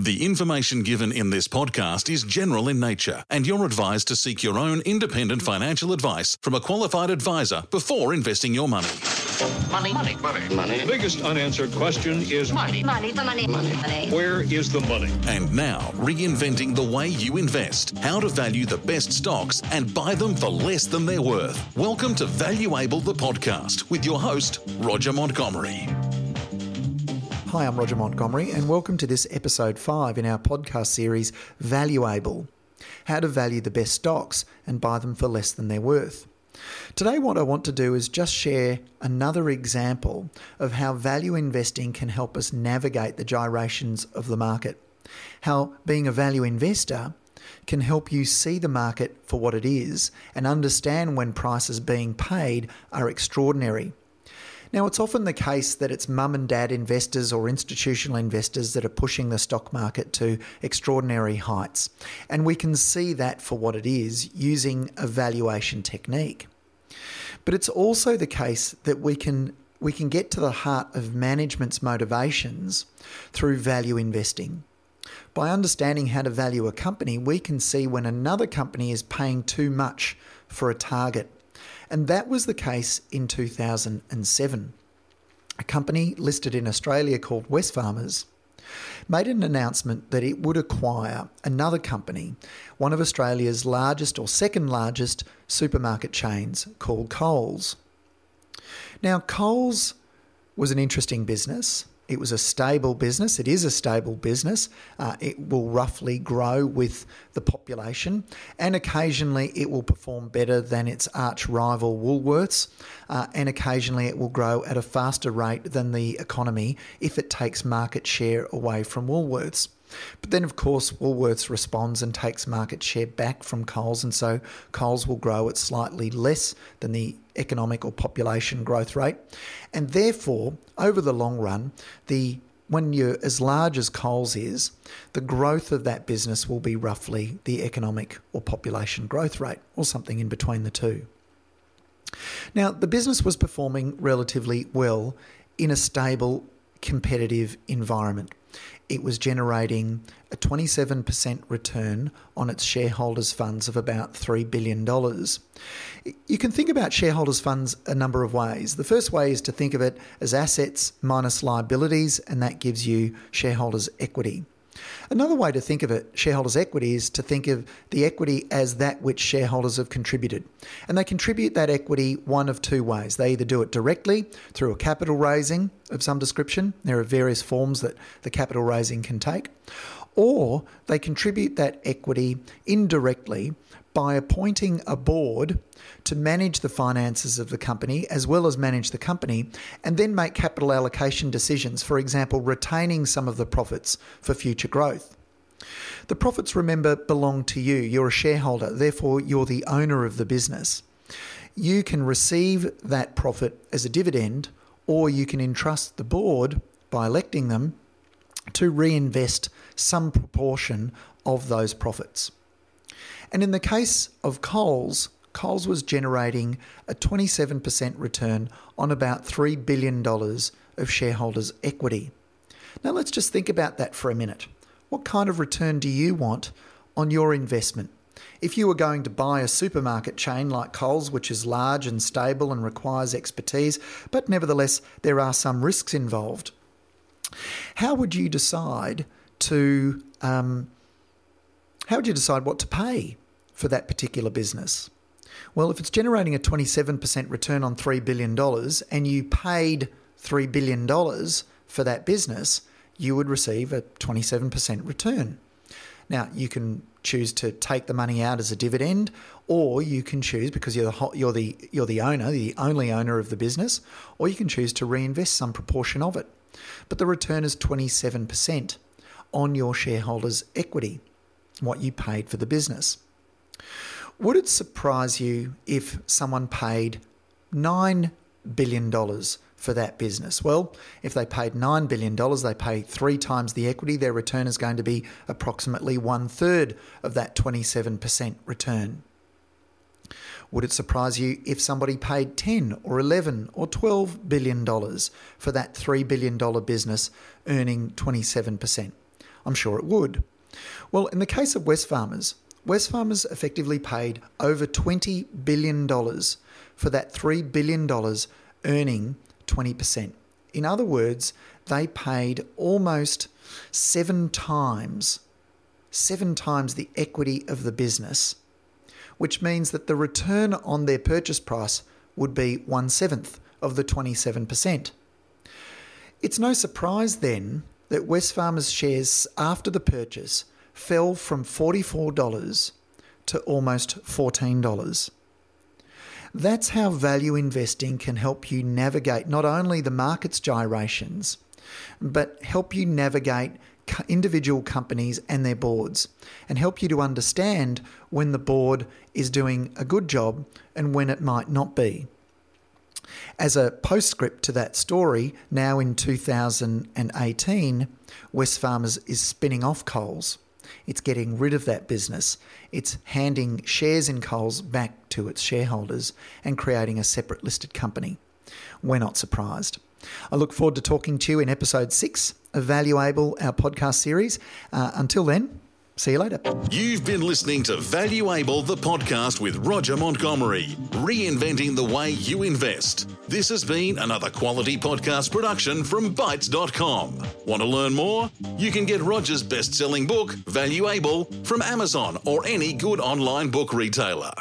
The information given in this podcast is general in nature, and you're advised to seek your own independent financial advice from a qualified advisor before investing your money. Money, money, money, money, The biggest unanswered question is money, Money, the money, money, money. where is the money? And now, reinventing the way you invest, how to value the best stocks and buy them for less than they're worth. Welcome to Valuable the podcast with your host, Roger Montgomery. Hi, I'm Roger Montgomery, and welcome to this episode 5 in our podcast series, Valuable How to Value the Best Stocks and Buy Them for Less Than They're Worth. Today, what I want to do is just share another example of how value investing can help us navigate the gyrations of the market. How being a value investor can help you see the market for what it is and understand when prices being paid are extraordinary. Now, it's often the case that it's mum and dad investors or institutional investors that are pushing the stock market to extraordinary heights. And we can see that for what it is using a valuation technique. But it's also the case that we can we can get to the heart of management's motivations through value investing. By understanding how to value a company, we can see when another company is paying too much for a target. And that was the case in 2007. A company listed in Australia called Wesfarmers made an announcement that it would acquire another company, one of Australia's largest or second largest supermarket chains called Coles. Now, Coles was an interesting business. It was a stable business. It is a stable business. Uh, it will roughly grow with the population, and occasionally it will perform better than its arch rival Woolworths, uh, and occasionally it will grow at a faster rate than the economy if it takes market share away from Woolworths. But then, of course, Woolworths responds and takes market share back from Coles, and so Coles will grow at slightly less than the economic or population growth rate. And therefore, over the long run, the when you're as large as Coles is, the growth of that business will be roughly the economic or population growth rate, or something in between the two. Now, the business was performing relatively well in a stable, competitive environment. It was generating a 27% return on its shareholders' funds of about $3 billion. You can think about shareholders' funds a number of ways. The first way is to think of it as assets minus liabilities, and that gives you shareholders' equity. Another way to think of it, shareholders' equity, is to think of the equity as that which shareholders have contributed. And they contribute that equity one of two ways. They either do it directly through a capital raising of some description, there are various forms that the capital raising can take, or they contribute that equity indirectly by appointing a board to manage the finances of the company as well as manage the company and then make capital allocation decisions, for example, retaining some of the profits for future growth. The profits, remember, belong to you. You're a shareholder, therefore, you're the owner of the business. You can receive that profit as a dividend, or you can entrust the board by electing them to reinvest some proportion of those profits. And in the case of Coles, Coles was generating a 27% return on about $3 billion of shareholders' equity. Now let's just think about that for a minute. What kind of return do you want on your investment? If you were going to buy a supermarket chain like Coles, which is large and stable and requires expertise, but nevertheless there are some risks involved, how would you decide to um, how would you decide what to pay for that particular business? Well, if it's generating a 27% return on $3 billion and you paid $3 billion for that business, you would receive a 27% return. Now, you can choose to take the money out as a dividend, or you can choose because you're the you're the you're the owner, the only owner of the business, or you can choose to reinvest some proportion of it. But the return is 27% on your shareholders' equity, what you paid for the business. Would it surprise you if someone paid $9 billion for that business? Well, if they paid $9 billion, they pay three times the equity, their return is going to be approximately one third of that 27% return. Would it surprise you if somebody paid 10 or 11 or 12 billion dollars for that 3 billion dollar business earning 27%? I'm sure it would. Well, in the case of Wesfarmers, Wesfarmers effectively paid over $20 billion for that $3 billion earning 20%. In other words, they paid almost seven times, seven times the equity of the business, which means that the return on their purchase price would be one seventh of the 27%. It's no surprise then that Wesfarmers shares after the purchase fell from $44 to almost $14. That's how value investing can help you navigate not only the market's gyrations, but help you navigate individual companies and their boards and help you to understand when the board is doing a good job and when it might not be. As a postscript to that story, now in 2018, Wesfarmers is spinning off Coles. It's getting rid of that business. It's handing shares in Coles back to its shareholders and creating a separate listed company. We're not surprised. I look forward to talking to you in episode six of Valuable, our podcast series. Uh, until then, See you later. You've been listening to Valuable, the podcast with Roger Montgomery, reinventing the way you invest. This has been another quality podcast production from Bytes.com. Want to learn more? You can get Roger's best selling book, Valuable, from Amazon or any good online book retailer.